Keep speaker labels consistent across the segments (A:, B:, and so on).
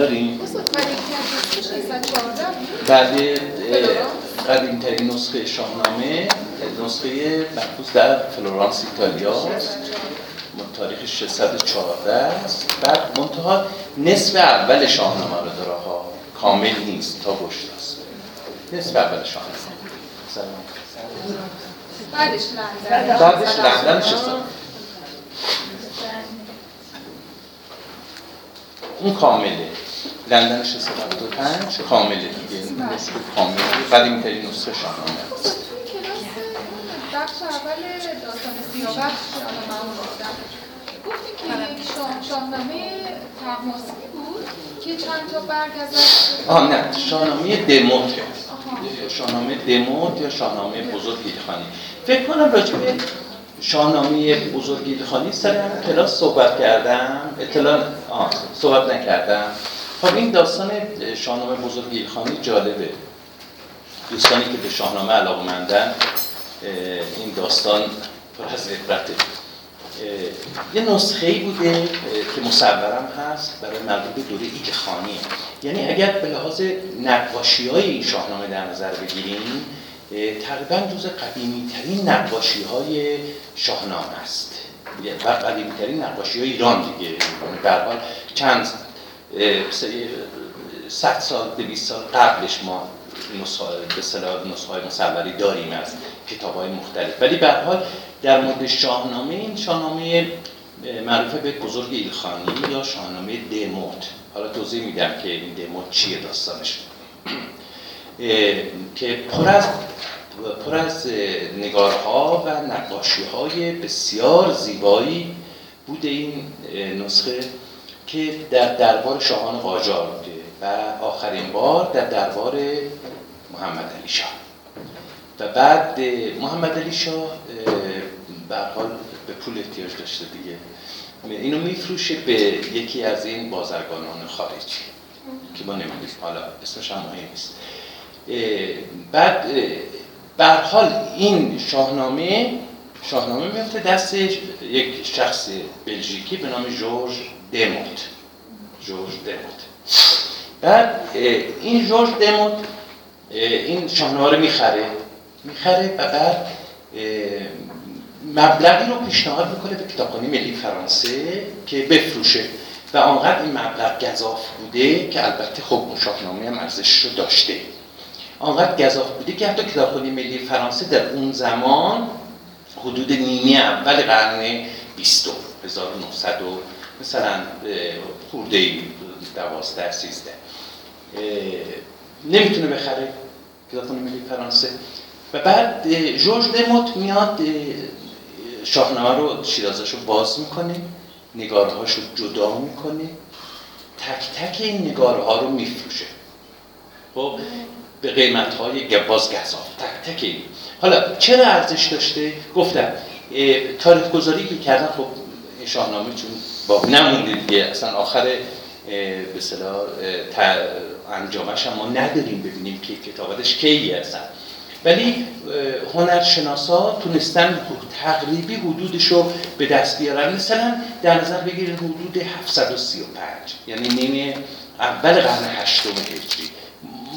A: داریم؟
B: استاد قدیمی از 614 بود
A: بعد قدیم ترین نسخه شاهنامه نسخه محفوظ در فلورانس ایتالیا است. تاریخ 614 است. بعد منتها نصف اول شاهنامه رو داره ها. کامل نیست تا گشت است. نصف اول شاهنامه. سلام.
B: بعدش لندن.
A: بعدش لندن اون کامله. لندن 675 کامله دیگه نسخه کامله. قدیمی ترین نسخه شاهنامه است
B: بخش اول داستان سیاوش گفتیم که شاه- شاهنامه تحماسی بود که چند تا برگ ازش
A: آه نه شاهنامه دموت. شاهنامه دموت یا شاهنامه بزرگ ایلخانی فکر کنم راجع به شاهنامه بزرگ ایلخانی سر هم کلاس صحبت کردم. اطلاع آه صحبت نکردم. خب این داستان شاهنامه بزرگ ایلخانی جالبه. دوستانی که به شاهنامه علاقمندن این داستان پر از عبرته. یه نسخه ای بوده که مصورم هست برای مربوط به دوره ایلخانیه یعنی اگر به لحاظ نقاشی های این شاهنامه در نظر بگیریم تقریبا جز قدیمی ترین نقاشی های شاهنامه است. و قدیمی ترین نقاشی های ایران دیگه. یعنی به هر حال چند صد سال دویست سال قبلش ما به اصطلاح نسخه مصوری داریم از کتاب های مختلف ولی به حال در مورد شاهنامه این شاهنامه اه، معروف به بزرگ ایلخانی یا شاهنامه دموت حالا توضیح میدم که این دموت چیه داستانش که پر از پر از نگارها و نقاشی های بسیار زیبایی بوده این نسخه که در دربار شاهان قاجار بوده و آخرین بار در دربار محمد علی شاه. و بعد محمد علی شاه اه، به حال به پول احتیاج داشته دیگه. اینو میفروشه به یکی از این بازرگانان خارجی که ما نمی‌دونیم. حالا اسمش هم مهم نیست. بعد به حال این شاهنامه شاهنامه میفته دست یک شخص بلژیکی به نام جورج دموت جورج دموت بعد این جورج دموت این شاهنامه رو می‌خره. می‌خره و بعد مبلغی رو پیشنهاد می‌کنه به کتابخانه ملی فرانسه که بفروشه. و آنقدر این مبلغ گذاف بوده که البته خب اون شاهنامه هم ارزشش رو داشته. آنقدر گذاف بوده که حتی کتابخانه ملی فرانسه در اون زمان حدود نیمه اول قرن بیستم 1900 و مثلا خورده ای دوازده سیزده. نمی‌تونه بخره کتابخانه ملی فرانسه. و بعد جورج دموت میاد اه، شاهنامه رو شیرازش رو باز می‌کنه نگارهاش رو جدا می‌کنه تک تک این نگاره ها رو میفروشه. خب به قیمت های باز گذاف تک تک این. حالا چرا ارزش داشته؟ گفتم تاریخ گذاری که کردن خب شاهنامه چون با نمونده دیگه اصلا آخر به اصطلاح انجامش هم ما نداریم ببینیم که کتابتش کی هستن ولی هنرشناسا تونستن تقریبی حدودش رو به دست بیارن. مثلا در نظر بگیرید حدود 735 یعنی نیمه اول قرن هشتم هجری.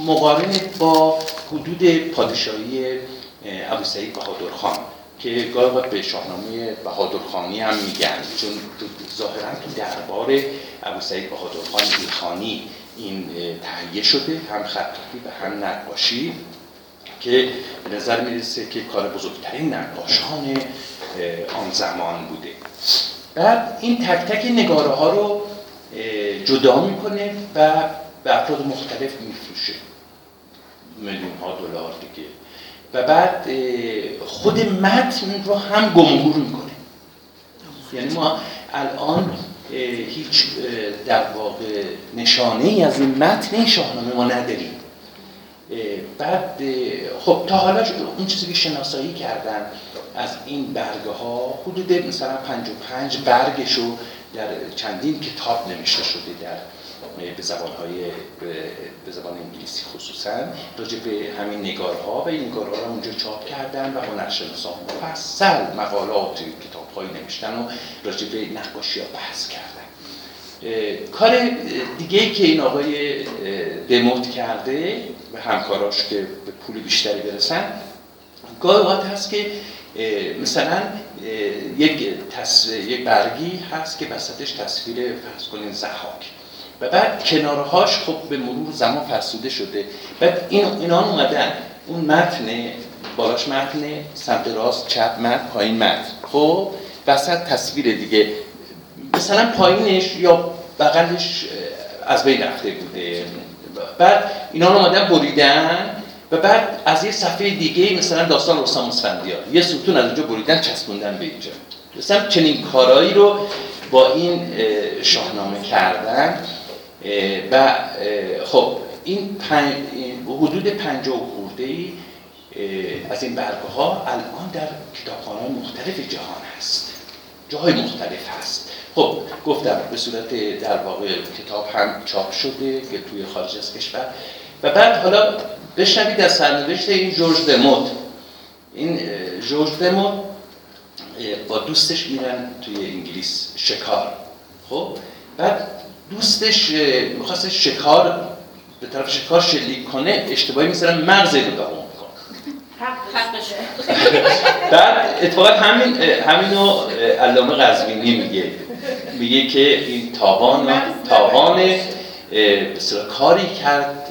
A: مقارن با حدود پادشاهی اه، ابو سعید بهادر خان که گاهی به شاهنامه بهادر خانی هم میگن. چون ظاهرا تو دربار ابو سعید بهادر خان ایلخانی این تهیه شده هم خطاطی و هم نقاشی که به نظر می‌رسه که کار بزرگترین نقاشان آن زمان بوده. بعد این تک تک نگاره ها رو جدا می‌کنه و به افراد مختلف میفروشه. میلیون ها دلار دیگه. و بعد خود متن رو هم گمگور می‌کنه. یعنی ما الان هیچ در واقع نشانه ای از این متن شاهنامه ما نداریم. بعد خب تا حالا اون چیزی که شناسایی کردن از این برگه ها حدود مثلا 55 برگش رو در چندین کتاب نوشته شده در به زبانهای به زبان انگلیسی خصوصا راجع به همین نگارها و این نگارها رو اونجا چاپ کردن و هنرشناسان مفصل مقالات کتابهایی نوشتن و راجع به نقاشی ها بحث کردن. کار دیگه که این آقای دموت کرده و همکاراش که به پول بیشتری برسن گاهی هست که مثلا یک, تص... یک برگی هست که وسطش تصویر فرض کنین زحاک و بعد کنارهاش خب به مرور زمان فرسوده شده. بعد این اینا اومدن. اون متن بالاش متن سمت راست چپ متن پایین متن. خب وسط تصویر دیگه. مثلا پایینش یا بغلش از بین رفته بوده. بعد اینا رو اومدن بریدن و بعد از یه صفحه دیگه مثلا داستان رستم اسفندیار. یه ستون از اونجا بریدن چسبوندن به اینجا. مثلا چنین کارایی رو با این اه، شاهنامه کردن. و خب این پنج حدود پنجاه خورده ای از این برگه ها الان در کتابخانه مختلف جهان هست. جاهای مختلف هست. خب گفتم به صورت در واقع کتاب هم چاپ شده که توی خارج از کشور. و بعد حالا بشنوید از سرنوشت این جورج دموت. این جورج دموت با دوستش میرن توی انگلیس شکار. خب بعد دوستش می‌خواست شکار به طرف شکار شلیک کنه اشتباهی می‌ذارن مغز می‌کنه
C: حقشه
A: بعد اتفاقا همین همینو علامه قزوینی میگه. میگه که این تاوان تاوان اصطلاح کاری کرد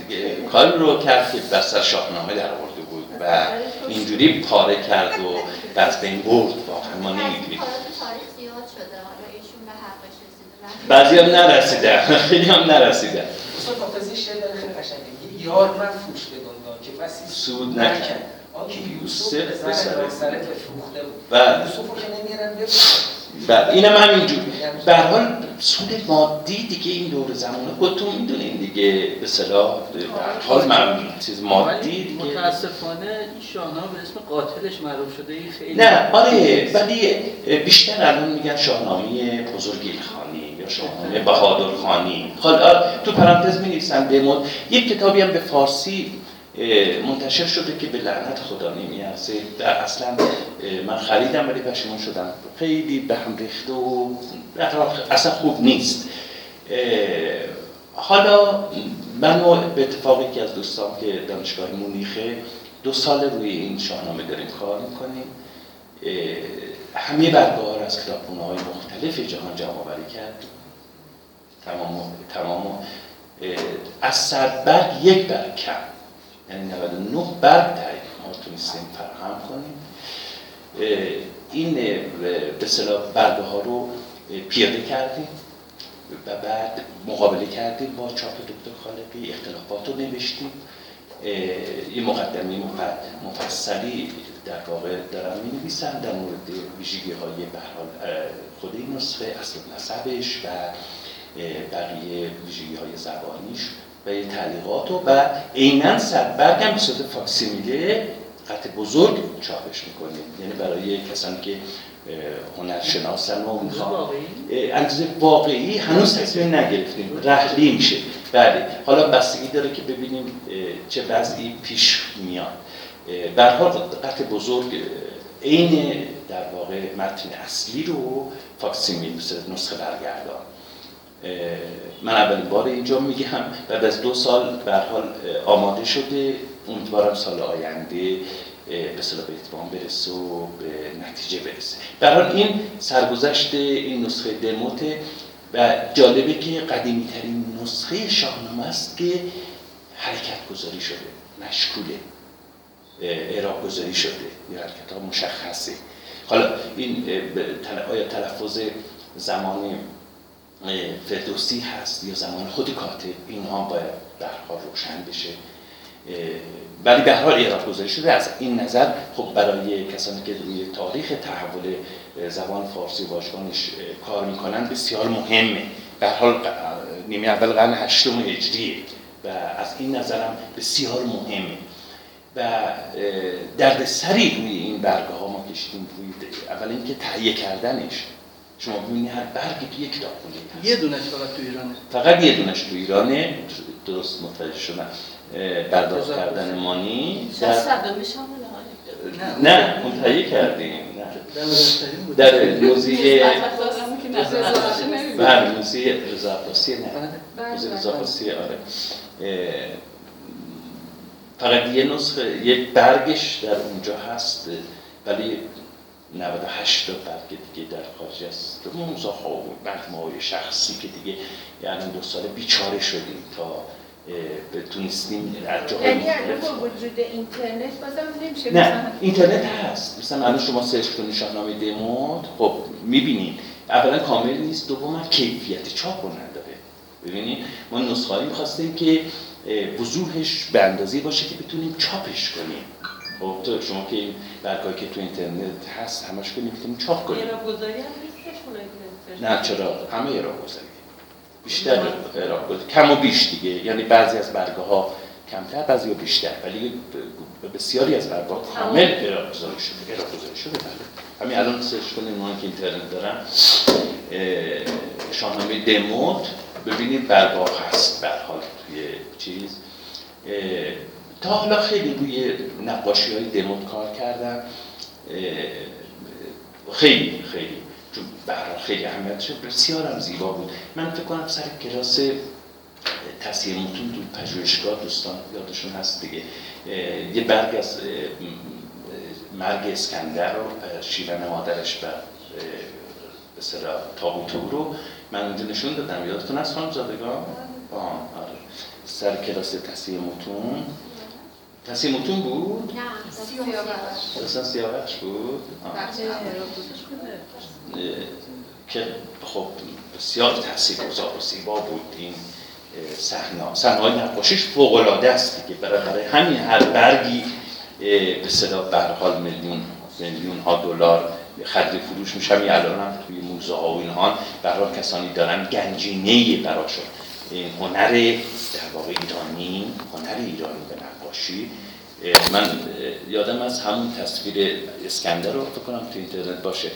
A: کاری رو کرد که بر سر شاهنامه در آورده بود و اینجوری پاره کرد و از بین برد. واقعا ما نمی‌دونیم
D: تاریخ زیاد شده حالا ایشون به حقش رسیده
A: بعضی هم نرسیدن خیلی هم نرسیدن
E: اصلا فانتزی شعر داره خیلی قشنگه. یه یار من فروش به دنیا که بسی
A: سود نکرد.
E: آنکه
A: یوسف
E: یوسف
A: به
E: به
A: سر-
E: سر سرت فروخته بود.
A: و-
E: یوسف رو که نمیرن
A: بعد اینم همینجور. به هر حال سود مادی دیگه این دور زمانه خودتون می‌دونین دیگه. به صلاح به هر حال من چیز مادی دیگه.
F: متاسفانه این شاهنامه به اسم قاتلش معروف شده. این خیلی
A: نه آره ولی بیشتر الان میگن شاهنامه بزرگیلخانی یا شاهنامه بهادرخانی حالا تو پرانتز می نویسن بمون یک کتابی هم به فارسی منتشر شده که به لعنت خدا نمیارزه. اصلا من خریدم ولی پشیمان شدم. خیلی به هم ریخته و اصلا خوب نیست. حالا من به اتفاقی که از دوستان که دانشگاه مونیخه دو سال روی این شاهنامه داریم کار می‌کنیم. همه برگه از کتابخونه های مختلف جهان جمع آوری کردیم تمام تمام از سر برگ یک برگ کم. یعنی 99 برگ تایید ما تونستیم فراهم کنیم. این به اصطلاح برگه ها رو پیاده کردیم و بعد مقابله کردیم با چاپ دکتر خالقی اختلافات رو نوشتیم. اه، یه مقدمه مف- مفصلی در واقع دارن می نویسن در مورد ویژگی های خود این نسخه اصل نسبش و بقیه ویژگی های زبانیش و یه تعلیقات و عینا سربرگ هم به صورت فاکسیمیله قطع بزرگ چاپش می‌کنیم یعنی برای کسانی که اه، هنرشناسن و می‌خوان
F: واقعی؟
A: اندازه واقعی هنوز تصمیم نگرفتیم. رحلی میشه. بله. حالا بستگی داره که ببینیم چه وضعی پیش میاد. هر حال قطع بزرگ عین در واقع متن اصلی رو فاکسیمیل نسخه برگردان. من اولین بار اینجا میگم بعد از دو سال به حال آماده شده. امیدوارم سال آینده به اصطلاح به اتمام برسه و به نتیجه برسه. حال این سرگذشت این نسخه دموته و جالبه که قدیمی ترین نسخه شاهنامه است که حرکت گذاری شده مشکوله. اعراب گذاری شده. یا حرکت ها مشخصه. حالا این آیا تلفظ زمان فردوسی هست یا زمان خود کاتب اینها باید در حال روشن بشه. ولی به حال اعراب گذاری شده. از این نظر خب برای کسانی که روی تاریخ تحول زبان فارسی واژگانش کار می‌کنن بسیار مهمه. به حال نیمه اول قرن هشتم و از این نظرم بسیار مهمه. و اه، دردسری روی این برگه ها ما کشیدیم روی اول اینکه تهیه کردنش. شما ببینید هر برگی که یک کتابخونه هست.
F: یه دونش فقط تو ایرانه.
A: فقط یه دونش تو ایرانه. درست متوجه شدم. اه، برداشت کردن مانی در... نه. اون تهیه کردیم. نه.
F: در
C: از وقتی که
A: بله. موزه رضا عباسی نه.
F: بله.
A: موزه رضا عباسی آره فقط یه نسخه یه برگش در اونجا هست ولی 98 تا برگ دیگه در خارج است موزه ها و مجموعه های شخصی که دیگه یعنی دو سال بیچاره شدیم تا بتونستیم از جاهای
G: یعنی با وجود اینترنت بازم نمیشه
A: نه اینترنت هست. مثلا الان شما سرچ کنید شاهنامه دموت خب می‌بینید. اولا کامل نیست دوما کیفیت چاپ رو نداره. ببینید ما نسخه هایی می‌خواستیم که وضوحش به اندازه باشه که بتونیم چاپش کنیم. خب تو شما که این برگاهی که تو اینترنت هست همش که می‌تونیم چاپ کنیم.
C: گذاری هم نیستش
A: نه چرا؟ همه اعراب گذاری بیشتر اعراب گذاری کم و بیش دیگه. یعنی بعضی از برگه ها کمتر بعضی ها بیشتر. ولی بسیاری از برگه ها کامل اعراب گذاری شده. اعراب گذاری شده بله. همین الان سرچ کنید اونایی که اینترنت دارن اه، شاهنامه دموت. ببینید برگه ها هست به هر حال توی چیز. تا حالا خیلی روی نقاشی های دموت کار کردم. خیلی خیلی. چون حال خیلی اهمیتش بسیار هم زیبا بود. من فکر کنم سر کلاس تصحیح متون تو پژوهشگاه دوستان یادشون هست دیگه. یه برگ از مرگ اسکندر رو شیون مادرش و به اصطلاح تابوت او رو من اونجا نشون دادم. یادتون هست خانم زادگان؟ سر کلاس تصحیح متون تصحیح متون بود؟
D: نه
B: سیاوش.
A: اصلا سیاوش بود؟
B: اول.
A: که خب بسیار تاثیرگذار و زیبا بود این صحنه صحنه های نقاشیش فوق العاده است دیگه برای برای همین هر برگی به صدا به هر حال میلیون میلیون ها دلار خرید فروش میشه همین الان هم توی موزه ها و اینها حال کسانی دارن گنجینه براشون هنر در واقع ایرانی هنر ایرانی به نقاشی من یادم از همون تصویر اسکندر رو فکر کنم تو اینترنت باشه.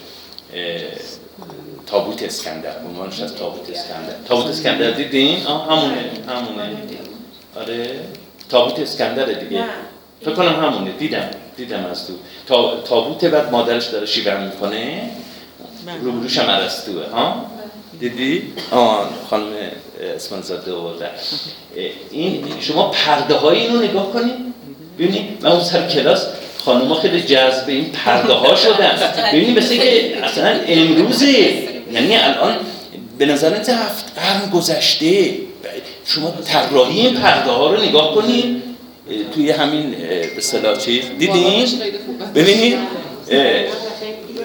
A: تابوت اسکندر عنوانش از تابوت اسکندر. تابوت اسکندر دیدین؟ آه همونه همونه. آره. تابوت اسکندر دیگه. فکر کنم همونه. دیدم دیدم از تو. تا... تابوت بعد مادرش داره شیون می‌کنه. روبروش هم عرستوه ها؟ دیدی؟ آه خانم اسمان زاده آوردن. این شما پرده های اینو نگاه کنید ببینید من اون سر کلاس خانوما خیلی جذب این پرده ها شدن. ببینید مثل که اصلا امروزه یعنی الان به نظر هفت قرن گذشته؟ شما طراحی این پرده ها رو نگاه کنید توی همین به اصطلاح چیز. دیدین؟ ببینید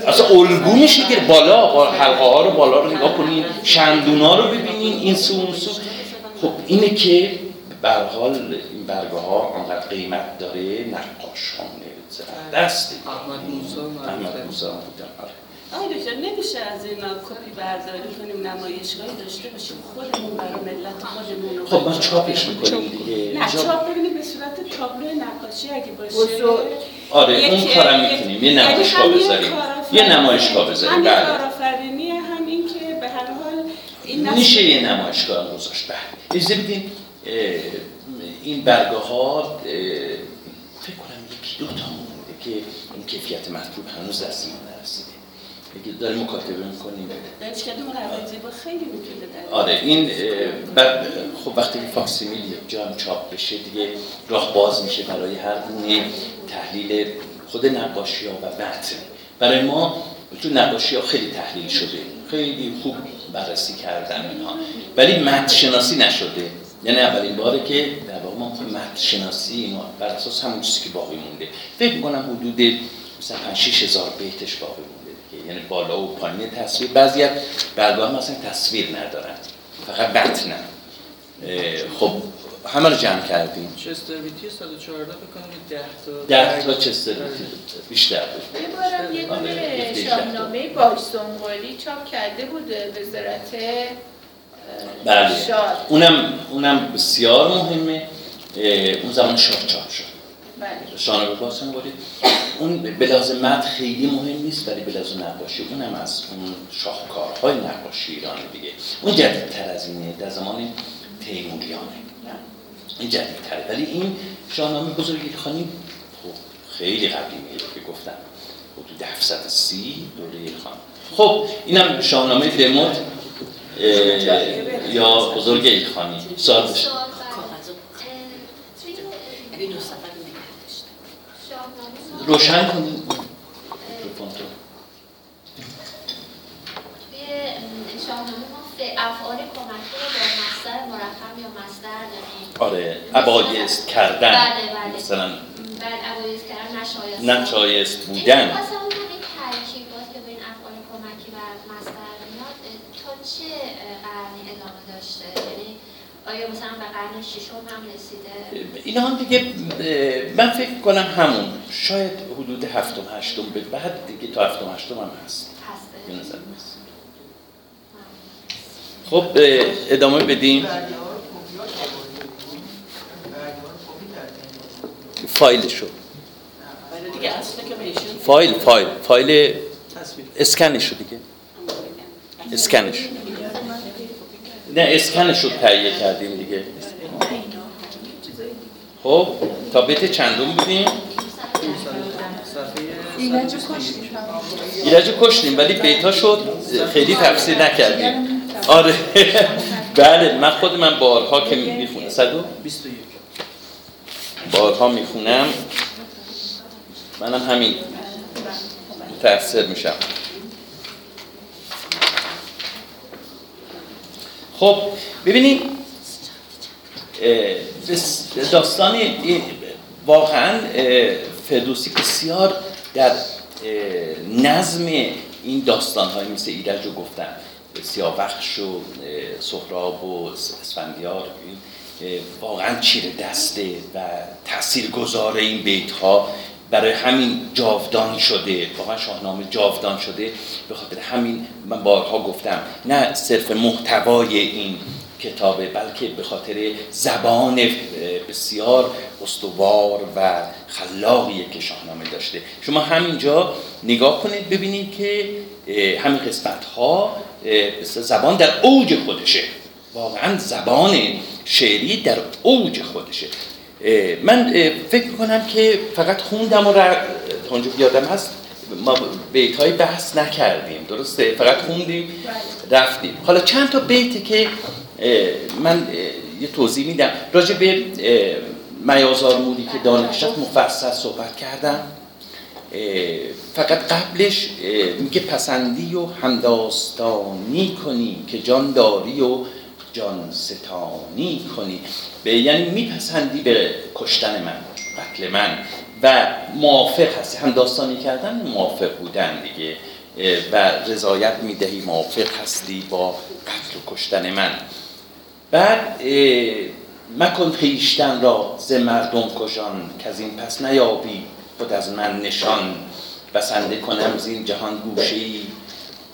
A: اصلا الگو میشه که بالا با حلقه ها رو بالا رو نگاه کنین شندونا رو ببینین این سو اون سو خب اینه که به هر حال این برگه ها انقدر قیمت داره نقاش ها دست دیگه.
F: احمد موسی
A: احمد بودن آره.
C: آقای دکتر نمیشه از اینا کپی برداری کنیم نمایشگاهی داشته باشیم؟ خودمون برای ملت خودمون رو
A: خب ما چاپش می‌کنیم دیگه.
C: نه
A: چاپ-
C: چاپ ببینید به صورت تابلو نقاشی اگه باشه.
A: آره اون کارم
C: یک-
A: می‌تونیم. یه
C: یعنی
A: نمایشگاه بذاریم. یه نمایشگاه بذاریم. بله.
C: کارآفرینی هم این که به هر حال این
A: میشه یه نمایشگاه گذاشت. بله. اجازه بدین این برگه ها فکر کنم یکی دو تا مونده که این کیفیت مطلوب هنوز دستمون نرسیده. اگه داریم مکاتبه می‌کنیم.
C: دانشکده مربع زیبا خیلی می‌تونه
A: آره این بعد خب وقتی که فاکسیمیل یک جا هم چاپ بشه دیگه راه باز میشه برای هر گونه تحلیل خود نقاشی ها و متن برای ما تو نقاشی ها خیلی تحلیل شده. خیلی خوب بررسی کردن اینها ولی متن شناسی نشده. یعنی اولین باره که در واقع ما متن شناسی اینا بر اساس همون چیزی که باقی مونده. فکر می‌کنم حدود مثلا 5 6 هزار بیتش باقی یعنی بالا و پایین تصویر. بعضی از برگاه مثلا تصویر ندارن. فقط اه، خب همه رو جمع کردیم.
F: چسترویتی 114 بکنم 10 تا
A: ده تا چستر بیشتر بود.
G: یه بارم یه
A: آره،
G: دونه
A: گفته
G: شاهنامه باجسنگاری چاپ کرده بود وزارت
A: بله.
G: شاد.
A: اونم اونم بسیار مهمه. اون زمان شاه چاپ شد.
G: بله.
A: شاهنامه باستانگاری اون به لحاظ متن خیلی مهم نیست ولی به لحاظ نقاشی اونم از اون شاهکارهای نقاشی ایران دیگه. اون جدیدتر از اینه در زمان تیموریانه. این جدیدتره. ولی این شاهنامه بزرگی خانی خب خیلی قدیمیه که گفتم. حدود 730 دوره خان خب اینم شاهنامه دموت یا بزرگ ایلخانی سال بشه
D: سوال بعد.
C: کاغذ
D: اه، توی
C: یعنی دو سفر نگه داشته
D: شاهنامه ما-
A: روشن کنید میکروفون
D: شاهنامه ما افعال کمکی رو با مصدر یا مصدر داریم
A: آره ابایست کردن.
D: بله بله.
A: مثلا
D: بعد عوایز کردن نشایست
A: نشایست بودن.
D: مثلا اون این ترکیبات که به این افعال کمکی و مصدر میاد تا چه قرنی ادامه داشته؟ یعنی آیا مثلا به قرن ششم هم رسیده؟
A: اینا هم دیگه من فکر کنم همون. شاید حدود هفتم هشتم به بعد دیگه تا هفتم هشتم هم هست. به نظر. خب ادامه بدیم. فایلشو. فایل فایل. فایل
F: تصویر.
A: اسکنشو دیگه. اسکنش. نه اسکنش رو تهیه کردیم دیگه. خب تا بیت چندم بودیم؟
B: ایرج
A: رو کشتیم. ولی بیتا شد خیلی تفسیر نکردیم. آره. بله من خود من بارها که می‌خونم.
F: 21
A: بارها می‌خونم. منم همین متأثر میشم. خب ببینید داستان واقعا فردوسی بسیار در نظم این داستان های مثل ایرج رو گفتن. سیاوخش و سهراب و اسفندیار واقعا چیره دسته و تأثیر گذاره این بیت ها برای همین جاودان شده. واقعا شاهنامه جاودان شده. به خاطر همین من بارها گفتم نه صرف محتوای این کتابه بلکه به خاطر زبان بسیار استوار و خلاقیه که شاهنامه داشته. شما همینجا نگاه کنید ببینید که همین قسمت ها زبان در اوج خودشه. واقعا زبان شعری در اوج خودشه. من فکر می‌کنم که فقط خوندم و اونجا یادم هست ما بیت های بحث نکردیم درسته؟ فقط خوندیم رفتیم. حالا چند تا بیتی که من یه توضیح میدم. راجع به میازار مودی که دانشجات مفصل صحبت کردم فقط قبلش میگه پسندی و همداستانی کنی که جان داری و جان ستانی کنی. به یعنی میپسندی به کشتن من قتل من. و موافق هستی. هم داستانی کردن موافق بودن دیگه. و رضایت می‌دهی موافق هستی با قتل و کشتن من. بعد مکن خیشتن را ز مردم کشان که از این پس نیابی خود از من نشان. بسنده کنم زین جهان گوشه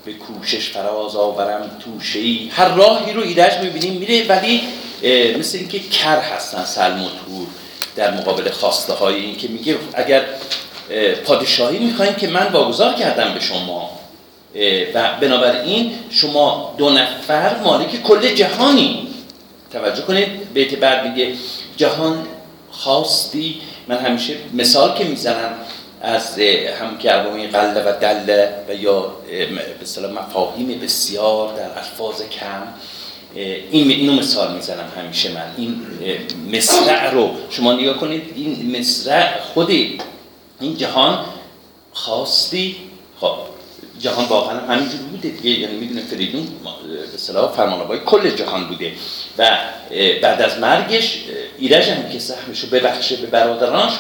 A: به کوشش فراز آورم توشه ای هر راهی رو ایرج می‌بینیم میره. ولی مثل اینکه کر هستن سلم و تور در مقابل خواسته های این که میگه اگر اه، پادشاهی می‌خواین که من واگذار کردم به شما. و بنابراین شما دو نفر مالک کل جهانی. توجه کنید بیت بعد میگه جهان خواستی. من همیشه مثال که می‌زنم از هم که قله و دله و یا به مفاهیم بسیار در الفاظ کم این اینو مثال می‌زنم همیشه من. این مصرع رو شما نگاه کنید این مصرع خود این جهان خواستی خب جهان واقعا همینجور بوده دیگه یعنی می‌دونه فریدون به اصطلاح فرمانروای کل جهان بوده و بعد از مرگش ایرج هم که سهمش رو ببخشه به برادرانش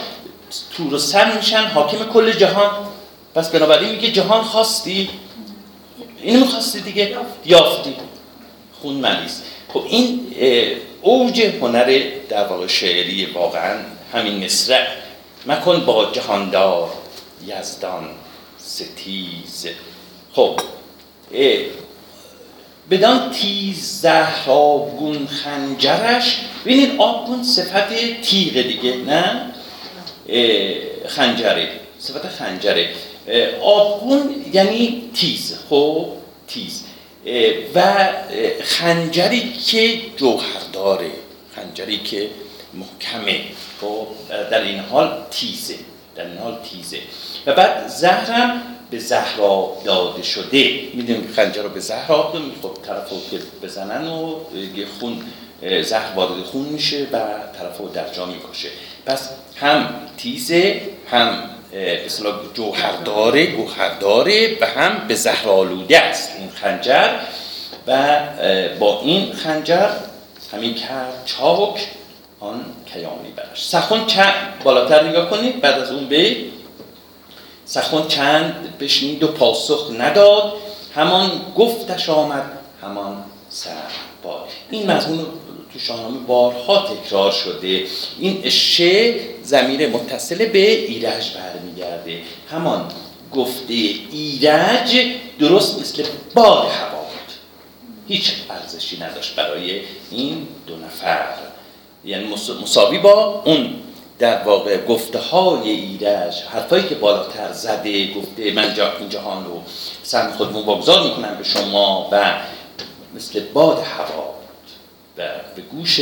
A: تور و سر میشن حاکم کل جهان. پس بنابراین میگه جهان خواستی؟ اینو می‌خواستی دیگه؟ یافتی. خون ملیس خب این اوج هنر در واقع شعری واقعا همین مصرع. مکن با جهاندار یزدان ستیز. خب بدان تیز زهرابگون خنجرش. ببینید آبگون صفت تیغ دیگه نه؟ خنجره. صفت خنجره. آبگون یعنی تیز. خب تیز. و خنجری که جوهر داره. خنجری که محکمه. خب در این حال تیزه. در این حال تیزه. و بعد زهرم به زهرا داده شده. می‌دونیم خنجر رو به زهرا دادن. خب طرف رو که بزنن و یه خون زهر وارد خون میشه و طرف رو در جا می‌کشه. پس هم تیزه هم به اصطلاح جوهرداره گوهرداره و هم به زهر آلوده است این خنجر و با این خنجر همین کرد چاک آن کیانی برش سخن چند بالاتر نگاه کنید بعد از اون بیت سخن چند بشنید و پاسخ نداد. همان گفتش آمد همان سر باد. این مضمون تو شاهنامه بارها تکرار شده. این شه زمیر متصل به ایرج برمیگرده. همان گفته ایرج درست مثل باد هوا بود. هیچ ارزشی نداشت برای این دو نفر. یعنی مس- مساوی با اون در واقع گفته های ایرج. حرفایی که بالاتر زده گفته من جا این جهان رو سهم خودمون واگذار می‌کنم به شما و مثل باد هوا و به گوش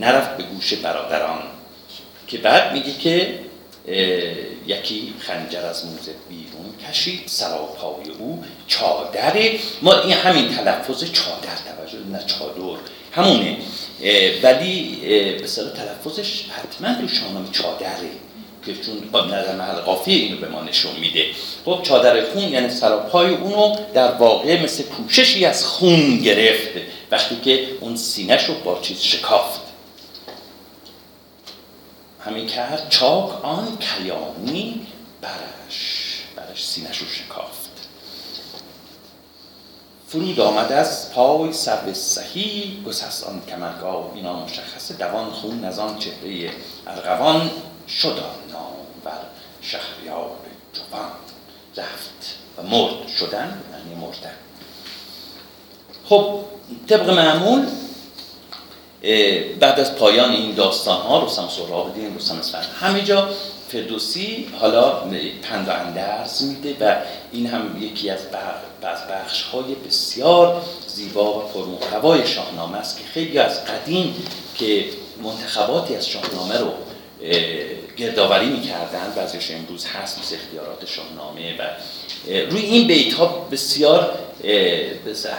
A: نرفت به گوش برادران. که بعد میگه که یکی خنجر از موزه بیرون کشید سراپای او چادره ما این همین تلفظ چادر توجه نه چادر. همونه. ولی به تلفظش حتما تو شاهنامه چادره. که چون نظر محل قافیه اینو به ما نشون میده. خب چادر خون یعنی سراپای اونو در واقع مثل پوششی از خون گرفت. وقتی که اون سینهش رو با چیز شکافت. همین کرد چاک آن کیانی برش برش سینهش رو شکافت. فرود آمد از پای سر صحیح گسست آن کمرگاه. اینا مشخصه دوان خون از آن چهره ارغوان شد نامور شهریار جوان رفت و مرد شدن یعنی مردن. خب طبق معمول بعد از پایان این داستان ها رستم سهراب رستم اسفند همه جا فردوسی حالا پند و اندرز میده و این هم یکی از بخش های بسیار زیبا و پرمحتوای شاهنامه است که خیلی از قدیم که منتخباتی از شاهنامه رو گردآوری می‌کردن. بعضیش امروز هست مثل اختیارات شاهنامه و روی این بیت ها بسیار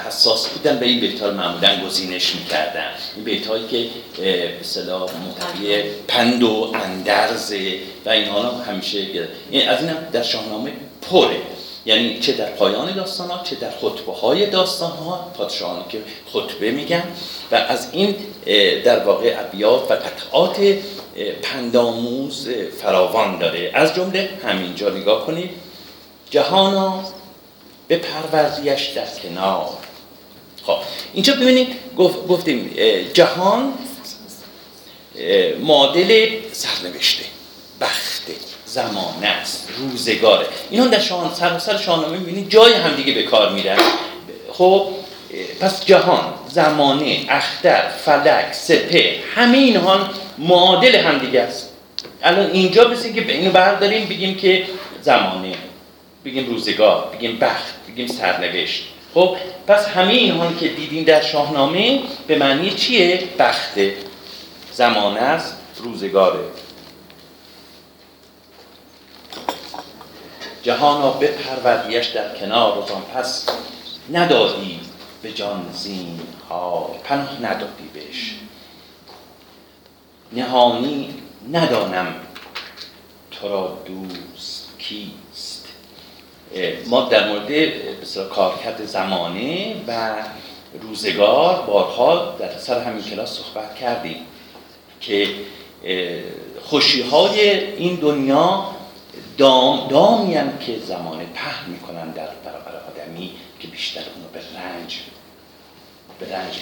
A: حساس بودن به این بیت ها معمولا گزینش می‌کردن. این بیت هایی که به اصطلاح محتوی پند و اندرز و اینها رو همیشه این- از این هم در شاهنامه پره. یعنی چه در پایان داستان ها چه در خطبه های داستان ها پادشاهانی که خطبه میگن. و از این در واقع ابیات و قطعات اه، فراوان داره. از جمله همینجا نگاه کنید. جهانا به پروردیش در کنار. خب اینجا ببینید گفت- گفتیم جهان معادل سرنوشته بخته. زمانه است روزگاره. اینا در شان سراسر شاهنامه می‌بینید جای همدیگه به کار میرن. خب پس جهان زمانه اختر فلک سپه همه اینها معادل همدیگه است. الان اینجا بسید که اینو برداریم بگیم که زمانه بگیم روزگار بگیم بخت بگیم سرنوشت. خب پس همه اینها که دیدیم در شاهنامه به معنی چیه؟ بخته. زمانه است روزگاره. جهانا به پروردیش در کنار و پس ندادی به جان زین ها. پناه ندادی بهش. نهانی ندانم تو را دوست کیست. ما در مورد کارکرد زمانه و روزگار بارها در سر همین کلاس صحبت کردیم که خوشی های این دنیا دام دامی هم که زمانه پهن می‌کنن در برابر آدمی که بیشتر اونو به رنج به رنج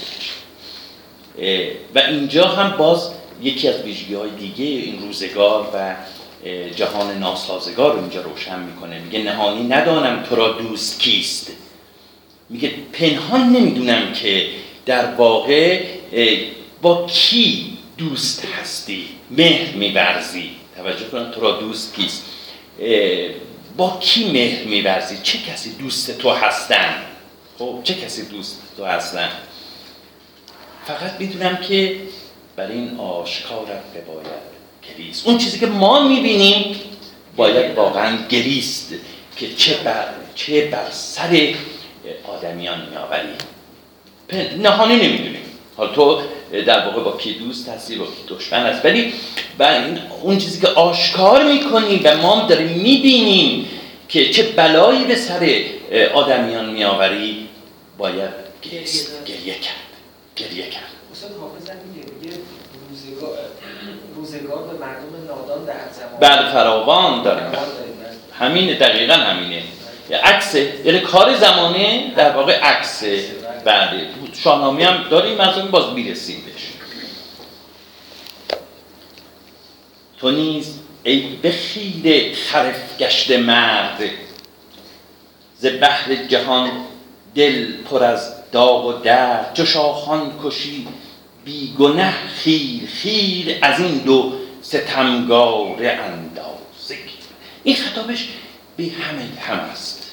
A: و اینجا هم باز یکی از ویژگی های دیگه این روزگار و جهان ناسازگار رو اینجا روشن می‌کنه. میگه نهانی ندانم تو را دوست کیست. میگه پنهان نمی‌دونم که در واقع با کی دوست هستی. مهر میورزی. توجه کنم تو را دوست کیست. با کی مهر میورزی؟ چه کسی دوست تو هستن؟ خب چه کسی دوست تو هستن؟ فقط می‌دونم که برای این آشکارت بباید گریست. اون چیزی که ما می‌بینیم باید واقعا گریست که چه بر, چه بر سر آدمیان میآوری نهانی نمی‌دونیم. حالا تو در واقع با کی دوست هستی با کی دشمن هست ولی اون چیزی که آشکار می‌کنی و ما هم داریم می‌بینیم که چه بلایی به سر آدمیان میآوری باید گریه کرد. گریه کرد.
E: استاد حافظ هم میگه روزگار به مردم نادان در زمان
A: بله فراوان داریم
E: داریم.
A: همینه دقیقا همینه. یه عکسه. یعنی کار زمانه در واقع عکسه. بله. شاهنامه هم داریم از باز می‌رسیم بهش تو نیز ای به خیر خرف گشت مرد ز بحر جهان دل پر از داغ و درد چو شاخان کشی بی گنه خیر خیر از این دو ستمگار اندازه. این خطابش به همه هم است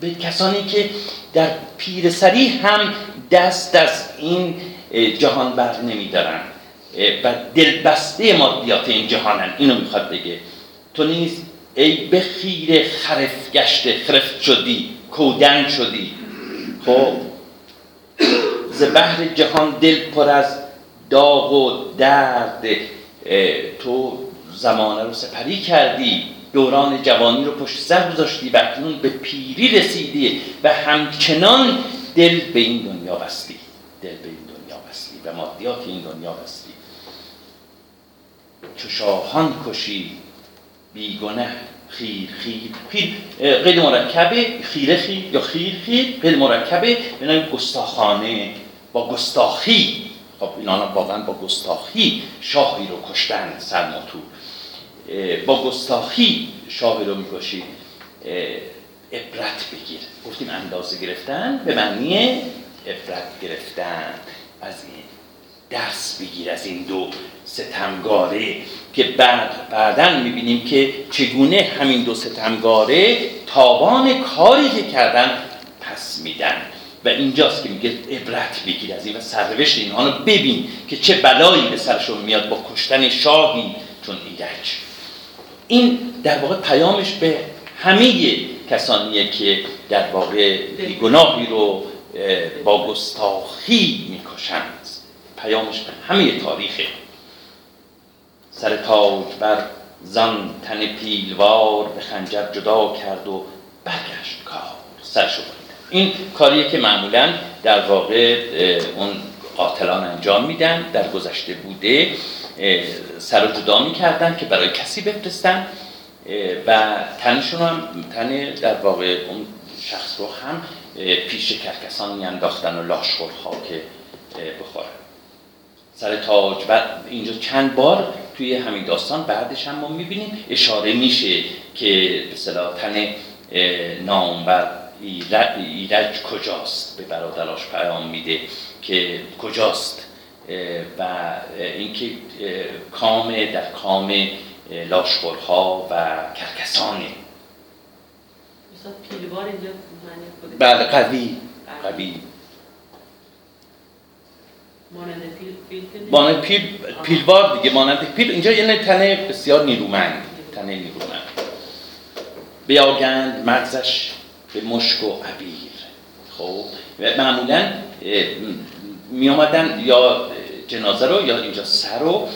A: به کسانی که در پیرسری هم دست از این جهان بر نمیدارن. و دلبسته مادیات این جهانن. اینو می‌خواد بگه. تو نیز ای به خیر خرف گشته خرف شدی کودن شدی. خب ز بحر جهان دل پر از داغ و درد. تو زمانه رو سپری کردی. دوران جوانی رو پشت سر گذاشتی و اکنون به پیری رسیدی و همچنان دل به این دنیا بستی. دل به این دنیا بستی و مادیات این دنیا بستی. چو شاهان کشی بیگنه خیر خیر خیر. قید مرکبه خیره خیر یا خیر خیر. قید مرکبه به نام گستاخانه. با گستاخی. خب اینا واقعا با گستاخی شاهی رو کشتن سلماتو اه، با گستاخی شاهی رو می‌کشی عبرت بگیر. گفتیم اندازه گرفتن به معنی عبرت گرفتن. از این درس بگیر از این دو ستمگاره که بعد بعدا می‌بینیم که چگونه همین دو ستمگاره تاوان کاری که کردن پس میدن. و اینجاست که میگه عبرت بگیر از این و سرنوشت اینها رو ببین که چه بلایی به سرشون میاد با کشتن شاهی. چون ایرج این در واقع پیامش به همه کسانیه که در واقع گناهی رو با گستاخی می‌کشند. پیامش به همه تاریخه. سر تاج بر زان تن پیلوار به خنجر جدا کرد و برگشت کار. سرشو برید این کاریه که معمولا در واقع اون قاتلان انجام میدن. در گذشته بوده سر رو جدا می‌کردن که برای کسی بفرستن. و تنشون هم تن در واقع اون شخص رو هم پیش کرکسان میانداختن و لاشخورها که بخورن. سر تاج و اینجا چند بار توی همین داستان بعدش هم ما می‌بینیم اشاره میشه که به تن اه، نامور ایرج, کجاست؟ به برادراش پیام میده که کجاست؟ و اینکه کام در کام لاشخورها و کرکسانه
C: پیلوار اینجا معنی خود
A: بله قوی. قوی.
C: مانند پیل پیل.
A: مانند پیلوار دیگه مانند پیل. اینجا یعنی تنه بسیار نیرومند تنه نیرومند. بیاگند مغزش به مشک و عبیر. خب و معمولا می آمدن یا جنازه رو یا اینجا سر رو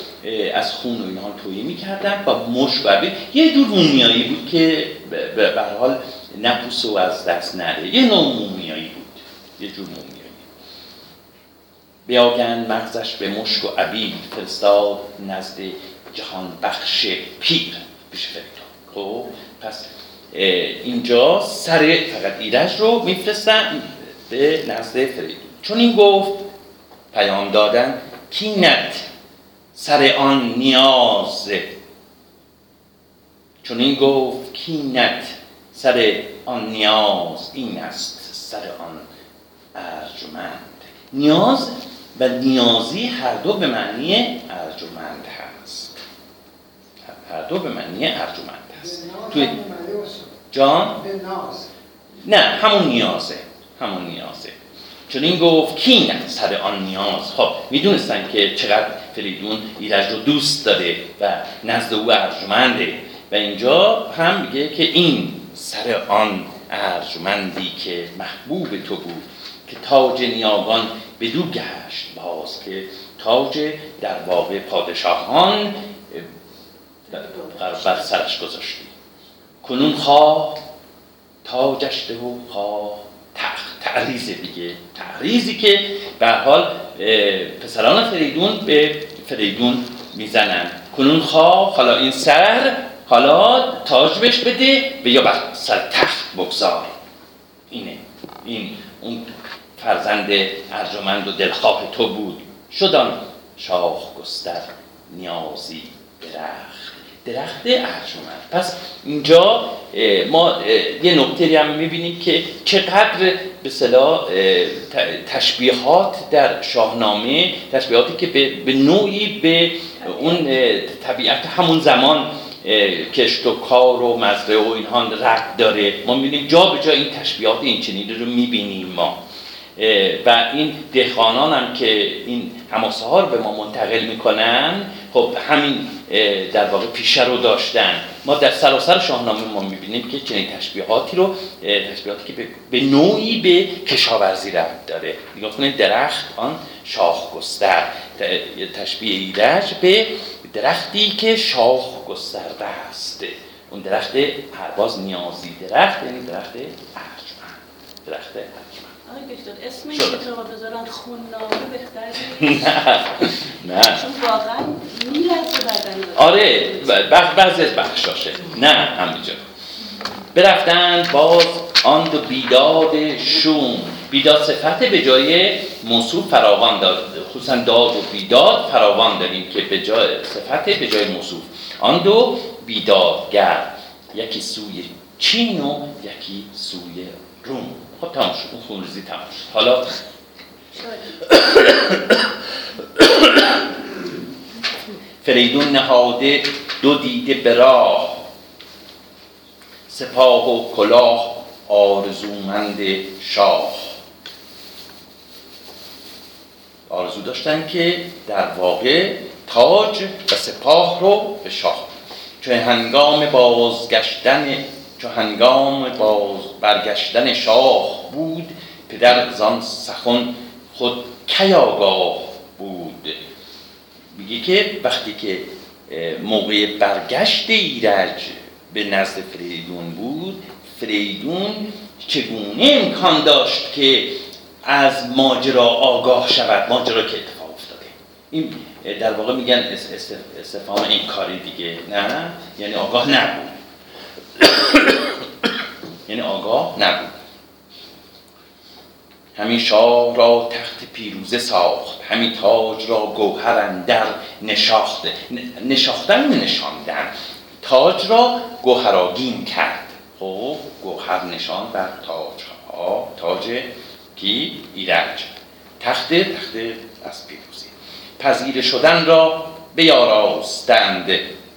A: از خون و اینها تویی می‌کردن با مشک و یه جور مومیایی بود که به حال نپوس و از دست نره یه نوع مومیایی بود. یه جور مومیایی. بیاگند مغزش به مشک و عبیر فرستاد نزد جهان بخش پیر. پیش خب پس اینجا سر فقط ایرج رو میفرستن به نزد فریدون. چون این گفت پیام دادن کینت سر آن نیاز. چون این گفت کینت سر آن نیاز. این است سر آن ارجمند. نیاز و نیازی هر دو به معنی ارجمند هست. هر دو به معنی ارجمند هست. توی جان؟
H: به ناز.
A: نه همون نیازه. همون نیازه. چون این گفت کی نه سر آن نیاز. خب می‌دونستن که چقدر فریدون ایرج رو دوست داره و نزد او ارجمنده. و اینجا هم میگه که این سر آن ارجمندی که محبوب تو بود که تاج نیاگان بدو گشت باز که تاج در واقع پادشاهان اه، بر سرش گذاشتی کنون خواه تاجش ده و خواه. تعریض دیگه. تعریضی که به حال پسران فریدون به فریدون می‌زنن. کنون خواه حالا این سر حالا تاج بهش بده و یا بر سر تخت بگذار. اینه. این اون فرزند ارجمند و دلخواه تو بود. شدان شاخ گستر نیازی درخت. درخت ارجمند. پس اینجا ما یه نکته هم می‌بینیم که چقدر به صلاح تشبیهات در شاهنامه تشبیهاتی که به, نوعی به اون طبیعت همون زمان کشت و کار و مزرعه و اینها ربط داره. ما می‌بینیم جا به جا این تشبیهات این چنینی رو می‌بینیم ما. و این دهقانان هم که این حماسه ها رو به ما منتقل می‌کنن خب همین در واقع پیشه رو داشتن. ما در سراسر شاهنامه ما می‌بینیم که چنین تشبیهاتی رو تشبیهاتی که به, نوعی به کشاورزی ربط داره. نگاه کنید درخت آن شاخ گستر تشبیه ایرج به درختی که شاخ گسترده است. اون درخت پرواز نیازی درخت یعنی درخت ارجمند. درخت ارجمند.
C: آقای دکتر اسم این. کتاب بذارن خوننامه بهتر؟
A: نه نه
C: چون واقعا میلرزه بدن
A: آره بعضی از بخشاشه نه همینجا برفتن باز آن دو بیداد شوم بیداد صفت به جای موصوف فراوان داد خصوصا داد و بیداد فراوان داریم که به جای صفت به جای موصوف آن دو بیدادگر یکی سوی چین و یکی سوی روم خب تمام شد. اون خونریزی تمام شد. حالا فریدون نهاده دو دیده به راه. سپاه و کلاه آرزومند شاه. آرزو داشتن که در واقع تاج و سپاه رو به شاه. چون هنگام بازگشتن چون هنگام باز برگشتن شاه بود پدر زان سخن خود کی آگاه بود. میگه که وقتی که موقع برگشت ایرج به نزد فریدون بود فریدون چگونه امکان داشت که از ماجرا آگاه شود؟ ماجرا که اتفاق افتاده. این در واقع میگن اس- اس- استفهام انکاری دیگه نه؟ یعنی آگاه نبود. یعنی آگاه نبود. همین شاه را تخت پیروزه ساخت همین تاج را گوهر اندر نشاخته نشاختن نشاندن. تاج را گوهراگین کرد. خب گوهر نشان بر تاج ها تاج کی؟ ایرج. تخت تخت از پیروزی. پذیر شدن را بیاراستند.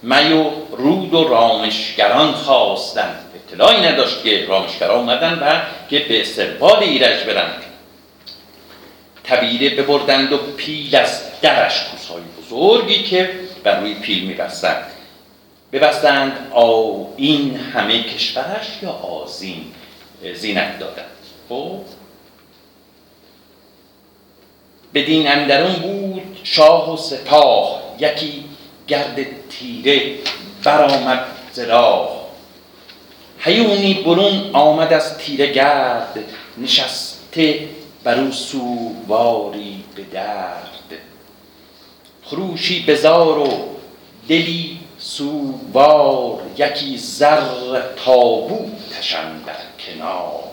A: می و رود و رامشگران خواستند. اطلاعی نداشت که رامشگران اومدن و که به استقبال ایرج برند. تبیره ببردند و پیل از درش کوسهای بزرگی که بر روی پیل میبستند. ببستند آو این همه کشورش یا آزین زینت دادند. خب؟ بدین اندرون بود شاه و سپاه. یکی گرد تیره برآمد ز راه. هیونی برون آمد از تیره گرد نشسته بر او سوواری به درد. خروشی بزار و دلی سووار یکی زر تابوتشان در کنار.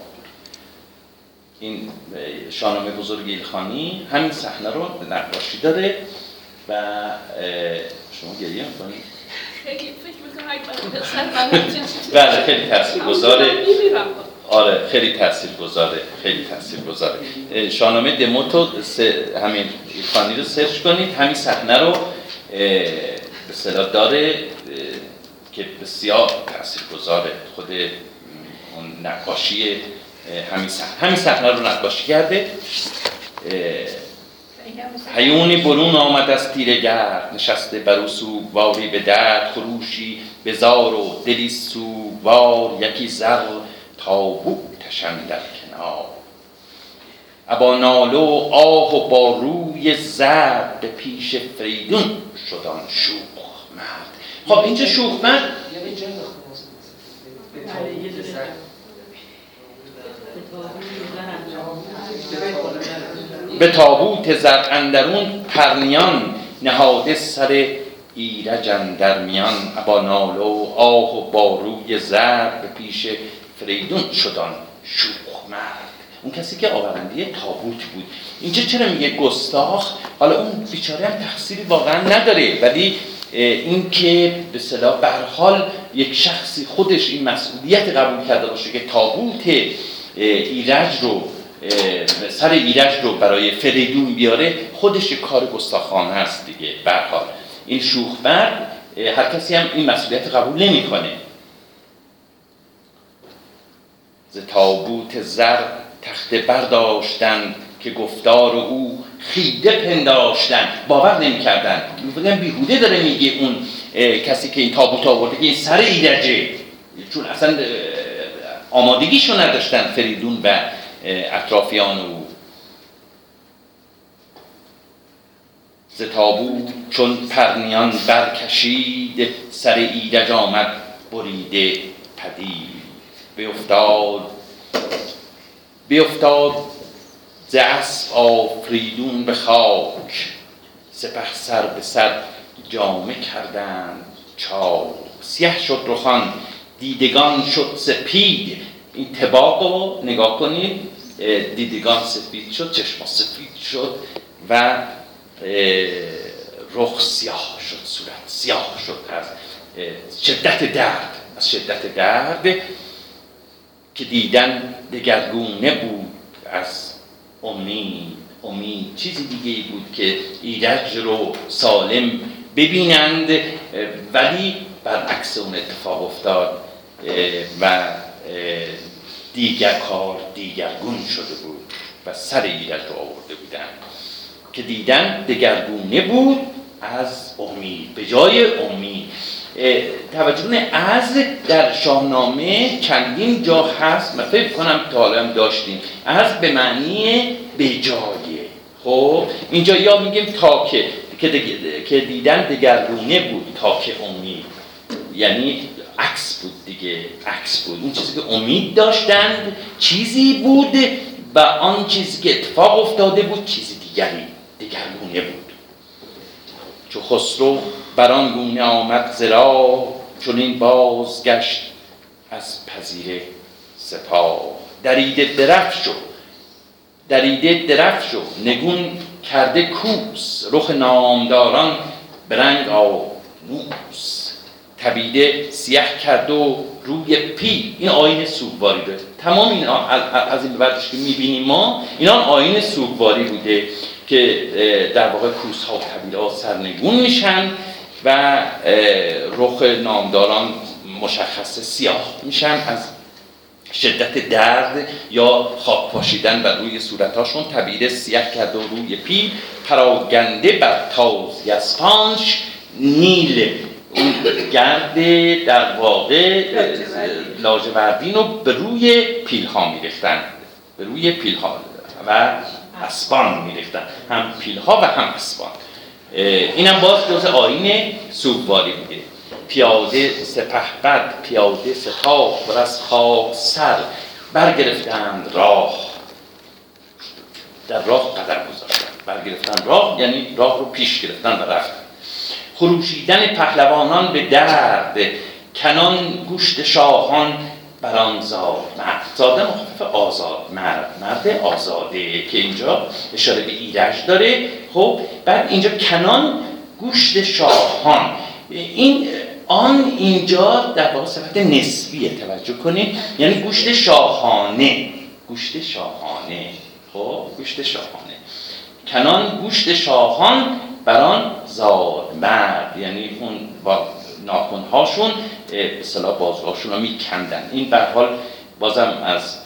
A: این اه، شاهنامه بزرگ ایلخانی همین صحنه رو نقاشی داره و شما گریه می‌کنید
C: خیلی فکر
A: بله خیلی تاثیرگذاره.
C: میمیرم
A: آره خیلی تاثیر گذاره خیلی تاثیر گذاره شاهنامه دموتو همین ایلخانی رو سرچ کنید. همین صحنه رو به اصطلاح داره که بسیار تاثیر گذاره خود اون نقاشی همین صحنه همین صحنه رو نقاشی کرده. هیونی برون آمد از تیره گرد نشسته بر سوگواری به درد خروشی به زار و دلی سوگوار یکی زر تابوتشان در کنار. ابا ناله و آه و با روی زرد به پیش فریدون شدان شوخ مرد خب اینجا شوخ مرد
E: یعنی. به تابوت زر.
A: اندرون پرنیان نهاده سر ایرج در میان. ابا ناله و آه و با روی زر به پیش فریدون شدان شوخ مرد. اون کسی که آورنده تابوت بود. اینجا چرا میگه گستاخ؟ حالا اون بیچاره هم تقصیری واقعا نداره. ولی این که به صلاح به هر حال یک شخصی خودش این مسئولیت قبول کرده باشه که تابوت ایرج رو سر ایرج رو برای فریدون بیاره خودش کار گستاخانه است دیگه به هر حال این شوخ اه، هر کسی هم این مسئولیت قبول نمی‌کنه. ز تابوت زر تخته برداشتن که گفتار او خیده پنداشتن باور نمی‌کردن. می‌گفتن بیهوده داره میگه اون کسی که این تابوت آورده که این سر ایرجه. چون اصلا آمادگیشو نداشتن فریدون و اطرافیان او ز تابوت چون پرنیان برکشید سر ایرج آمد بریده پدید. بیفتاد بیفتاد ز اسب آفریدون به خاک. سپه سر به سر جامه کردند چاک. سیه شد رخان دیدگان شد سپید. این طباق رو نگاه کنید. دیدگان سفید شد چشما سفید شد و رخ سیاه شد صورت سیاه شد. از شدت درد از شدت درد که دیدن دگرگونه بود از امید. امید چیزی دیگه بود که ایرج رو سالم ببینند ولی برعکس اون اتفاق افتاد و دیگر کار دیگرگون شده بود و سر ایرج رو آورده بودند. که دیدن دگرگونه بود از امید به جای امید. توجه از در شاهنامه چندین جا هست من فکر کنم تا داشتیم. از به معنی به جایه خب اینجا یا میگیم تا که که دیدن دگرگونه بود تا که امید. یعنی عکس بود دیگه عکس بود. اون چیزی که امید داشتند چیزی بود و آن چیزی که اتفاق افتاده بود چیزی دیگری دگرگونه بود. چو خسرو بر آن گونه آمد زرا چون این بازگشت از پذیره سپاه. دریده درفش شد دریده درفش شد نگون کرده کوس. رخ نامداران به رنگ تبیده سیه کرد و روی پی این آین سوگواری داره تمام این از- این بعدش که می‌بینیم ما اینا آین سوگواری بوده که در واقع کوس ها و تبیده ها سرنگون میشن و رخ نامداران مشخص سیاه میشن. از شدت درد یا خاک پاشیدن بر روی صورتاشون طبیعه سیاه کرده و روی پیل پراگنده بر تاز یسپانش نیل اون گرد در واقع لاجوردین رو به روی پیل ها میریختن. به روی پیل ها و اسبان میریختن. هم پیل ها و هم اسبان. اینم باز جز آین سوگواری بوده. پیاده سپهبد پیاده سپاه و از خاک سر برگرفتند راه. در راه قدم گذاشتن. برگرفتن راه یعنی راه رو پیش گرفتن و رفتن. خروشیدن پهلوانان به درد کنان گوشت شاهان بران زاد مرد. زاده مخفف آزاد مرد مرد آزاده که اینجا اشاره به ایرج داره. خب بعد اینجا کنان گوشت شاهان. این آن اینجا در واقع صفت نسبیه توجه کنید. یعنی گوشت شاهانه. گوشت شاهانه. خب گوشت شاهانه. کنان گوشت شاهان بران زاد مرد یعنی اون با ناخونهاشون به اصطلاح بازوهاشون رو میکندن. این به حال بازم از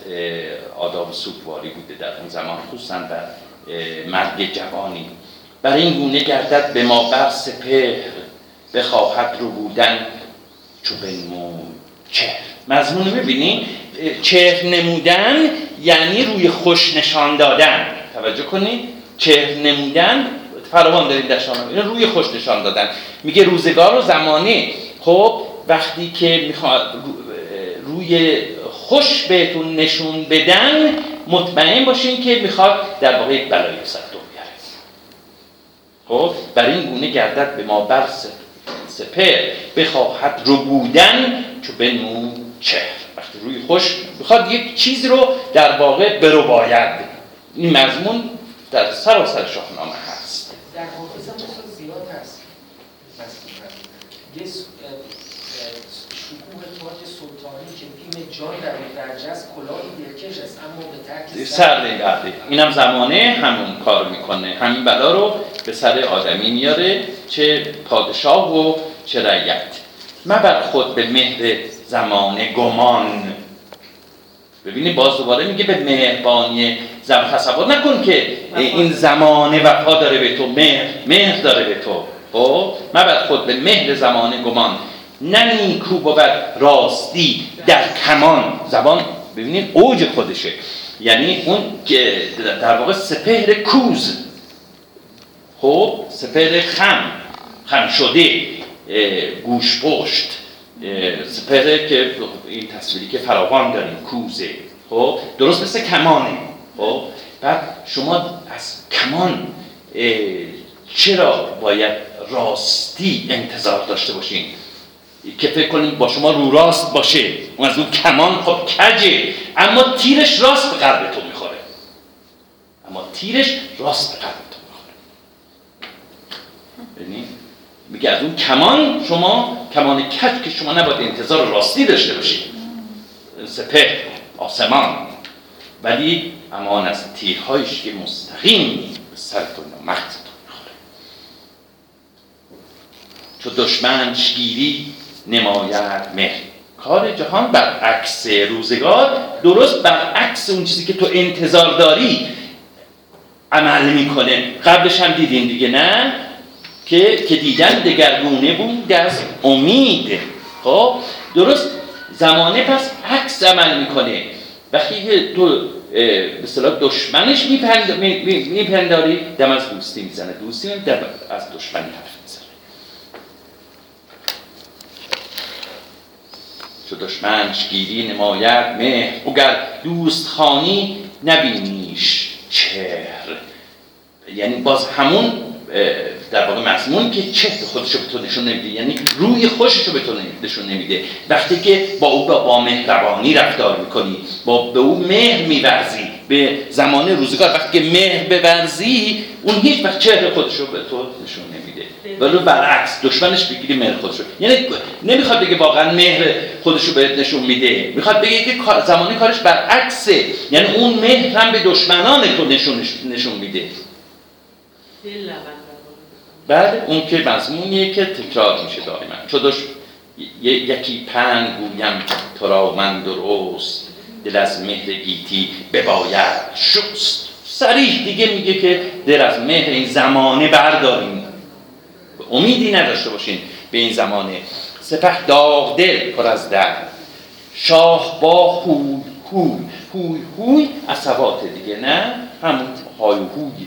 A: آداب سوگواری بوده در اون زمان خصوصا در مرگ جوانی. بر این گونه گردد به ما بر سپهر بخواهد رو بودن چو بنمود چهر. مضمون رو ببینین چهر نمودن یعنی روی خوش نشان دادن. توجه کنید چهر نمودن فراوان داریم در شاهنامه اینا روی خوش نشان دادن. میگه روزگار و زمانه. خب وقتی که می‌خواد روی خوش بهتون نشون بدن مطمئن باشین که می‌خواد در واقع یک بلایی سرتون بیاره. خب برای این گونه گردد به ما بر سپر بخواهد رو بودن چو بنمود چهر. وقتی روی خوش می‌خواد یک چیز رو در واقع برو باید. این مضمون در سراسر شاهنامه
E: در حافظ هم مثلا زیاد هست. یه شکوه تاج سلطانی که بیم جان در درجه است کلاهی دلکش است اما به ترک
A: سر نگرده اینم زمانه همون کار می‌کنه. همین بلا رو به سر آدمی میاره چه پادشاه و چه رعیت. مبر خود به مهر زمانه گمان. ببینید باز دوباره میگه به مهربانی زم تصور نکن که این زمانه وفا داره به تو مهر مهر داره به تو. خب؟ مبر خود به مهر زمانه گمان. نه نیکو بود راستی در کمان. زبان ببینید اوج خودشه. یعنی اون که در واقع سپهر کوز. خب؟ سپهر خم. خم شده. گوش پشت. اه، سپهر که این تصویری که فراوان داریم کوزه. خب؟ درست مثل کمانه. خب؟ بعد شما از کمان چرا باید راستی انتظار داشته باشین؟ که فکر کنیم با شما رو راست باشه. اون از اون کمان خب کجه؟ اما تیرش راست به قلب تو می‌خوره. اما تیرش راست به قلب تو می‌خوره. میگه از اون کمان شما کمان کج که شما نباید انتظار راستی داشته باشید سپه آسمان. ولی امان از تیرهایش که مستقیم به سرتون و مغزتون می‌خوره. چو دشمن شگیری نماید مهر. کار جهان برعکس روزگار درست برعکس اون چیزی که تو انتظار داری عمل می‌کنه. قبلش هم دیدین دیگه نه؟ که که دیدن دگرگونه بود از امید. خب درست زمانه پس عکس عمل می‌کنه. وقتی که تو به اصطلاح دشمنش میپند- می- می- میپنداری دم از دوستی می‌زنه. دوستی هم دم از دشمنی حرف می‌زنه. چو دشمنش گیری نماید مهر. اگر دوست خانی نبینیش چهر. یعنی باز همون در واقع مضمون که چه خودش رو به تو نشون نمیده. یعنی روی خوشش رو به تو نشون نمیده. وقتی که با او با, با مهربانی رفتار می‌کنی با به او مهر میورزی. به زمان روزگار. وقتی که مهر بورزی اون هیچ وقت چهره خودش رو به تو نشون نمیده. ولی برعکس دشمنش بگیری مهر خودش رو یعنی نمی‌خواد بگه واقعا مهر خودش رو بهت نشون میده. می‌خواد بگه که زمانی کارش برعکسه. یعنی اون مهر هم به دشمنان تو نشون نشون میده. بعد اون که مضمونیه که تکرار میشه دائما. چو دش... ی- یکی پند گویم تو را من درست دل از مهر گیتی بباید شست. سریح دیگه میگه که دل از مهر این زمانه برداریم. امیدی نداشته باشین به این زمانه. سپه داغ دل پر از درد شاه با هوی هوی هوی هوی اصوات دیگه نه؟ همون های هوی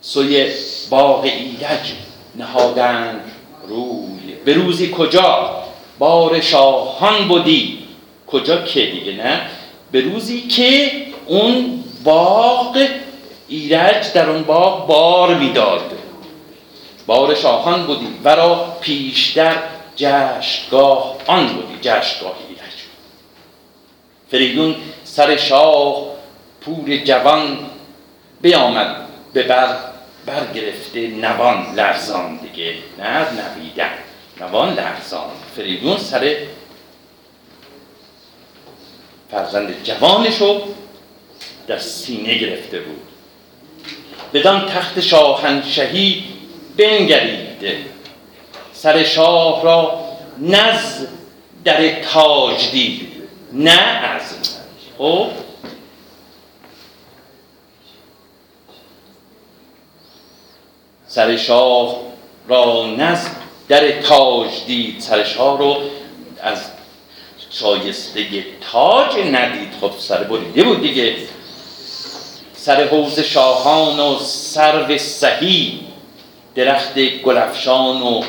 A: سوی باغ ایرج نهادند روی. به روزی کجا؟ بار شاهان بودی کجا که دیگه نه؟ به روزی که اون باغ ایرج در اون باغ بار می‌داد. بار شاهان بودی ورا پیشتر جشنگاه آن بودی جشنگاه ایرج فریدون سر شاه پور جوان بیامد. به بر برگرفته نوان لرزان دیگه. نه نویدن نوان لرزان. فریدون سر فرزند جوانشو در سینه گرفته بود. بدان تخت شاهنشهی بنگرید سر شاه را نز در تاج دید. نه از خب؟ سر شاه را نز در تاج دید سر شاه رو از شایسته تاج ندید. خب سر بریده بود دیگه. سر حوز شاهان و سرو سهی درخت گلفشان و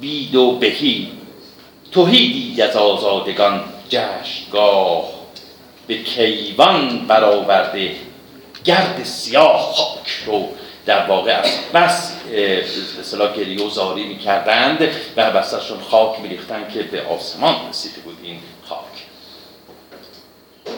A: بید و بهی. توهی دید از آزادگان جشنگاه. به کیوان برآورده گرد سیاه خاک رو در واقع از بس اصطلاح گریه و زاری می‌کردند و بسشون خاک میریختند که به آسمان رسیده بود این خاک.